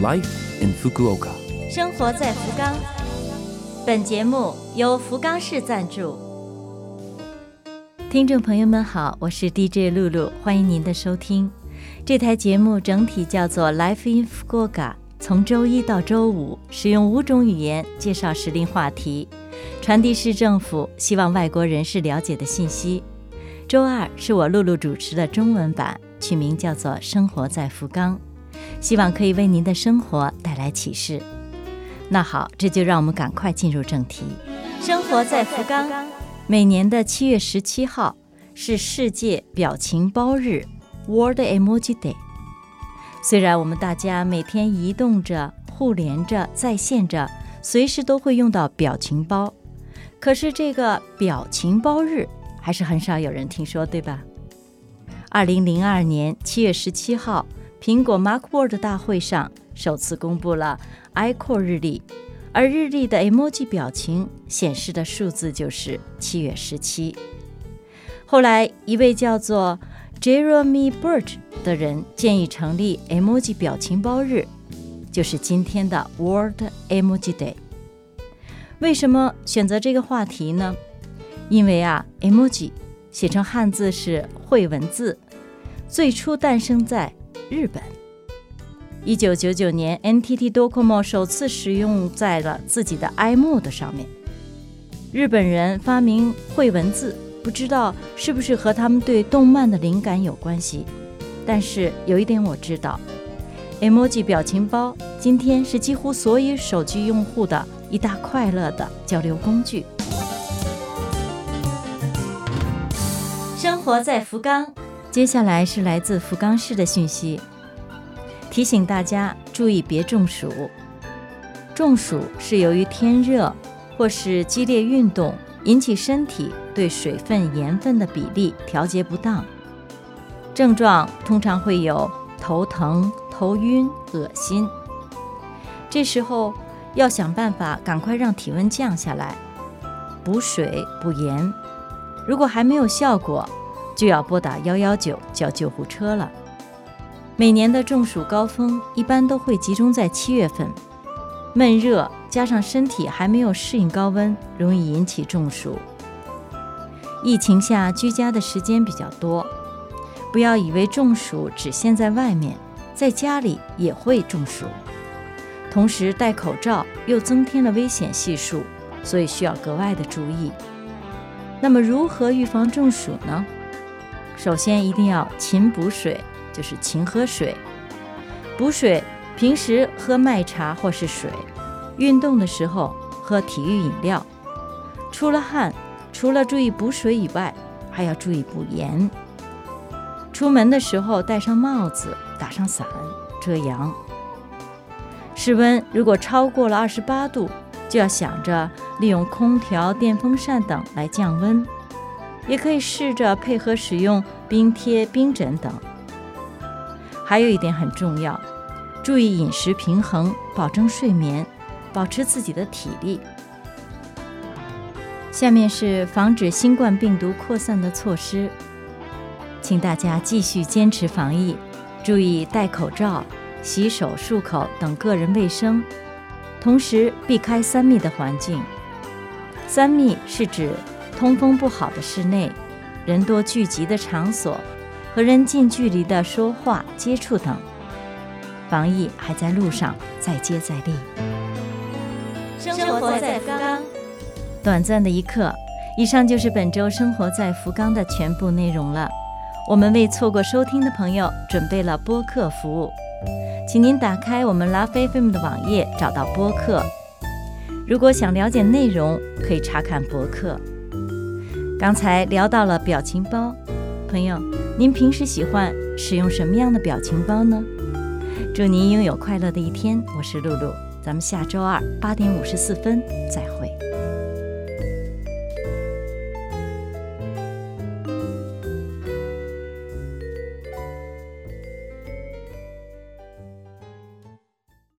Life in Fukuoka。生活在福冈。本节目由福冈市赞助。听众朋友们好，我是 DJ 露露，欢迎您的收听。这台节目整体叫做 Life in Fukuoka，从周一到周五，使用五种语言介绍时令话题，传递市政府希望外国人士了解的信息。周二是我露露主持的中文版，取名叫做《生活在福冈》，希望可以为您的生活带来启示。那好，这就让我们赶快进入正题。生活在福冈，每年的七月十七号是世界表情包日 （World Emoji Day）。虽然我们大家每天移动着、互联着、在线着，随时都会用到表情包，可是这个表情包日还是很少有人听说，对吧？二零零二年七月十七号，苹果 Macworld 大会上首次公布了 iCore 日历，而日历的 emoji 表情显示的数字就是七月十七。后来，一位叫做 Jeremy Birch 的人建议成立 emoji 表情包日，就是今天的 World Emoji Day。为什么选择这个话题呢？因为啊，emoji 写成汉字是会文字，最初诞生在日本。一九九九年，NTT Docomo 首次使用在了自己的 iMode 上面。日本人发明绘文字，不知道是不是和他们对动漫的灵感有关系。但是有一点我知道，emoji 表情包今天是几乎所有手机用户的一大快乐的交流工具。生活在福冈，接下来是来自福冈市的讯息，提醒大家注意别中暑。中暑是由于天热或是激烈运动引起身体对水分、盐分的比例调节不当，症状通常会有头疼、头晕、恶心。这时候要想办法赶快让体温降下来，补水、补盐。如果还没有效果，就要拨打幺幺九叫救护车了。每年的中暑高峰一般都会集中在七月份，闷热加上身体还没有适应高温，容易引起中暑。疫情下居家的时间比较多，不要以为中暑只限在外面，在家里也会中暑。同时戴口罩又增添了危险系数，所以需要格外的注意。那么如何预防中暑呢？首先一定要勤补水，就是勤喝水。补水，平时喝麦茶或是水，运动的时候喝体育饮料。出了汗，除了注意补水以外，还要注意补盐。出门的时候戴上帽子，打上伞遮阳。室温如果超过了二十八度，就要想着利用空调、电风扇等来降温，也可以试着配合使用冰贴、冰枕等。还有一点很重要，注意饮食平衡，保证睡眠，保持自己的体力。下面是防止新冠病毒扩散的措施，请大家继续坚持防疫，注意戴口罩、洗手、漱口等个人卫生。同时避开三密的环境。三密是指通风不好的室内、人多聚集的场所和人近距离的说话、接触等。防疫还在路上，再接再厉。生活在福冈，短暂的一刻。以上就是本周生活在福冈的全部内容了。我们为错过收听的朋友准备了播客服务。请您打开我们 Love FM 的网页，找到播客。如果想了解内容，可以查看博客。刚才聊到了表情包，朋友，您平时喜欢使用什么样的表情包呢？祝您拥有快乐的一天，我是露露，咱们下周二八点五十四分再会。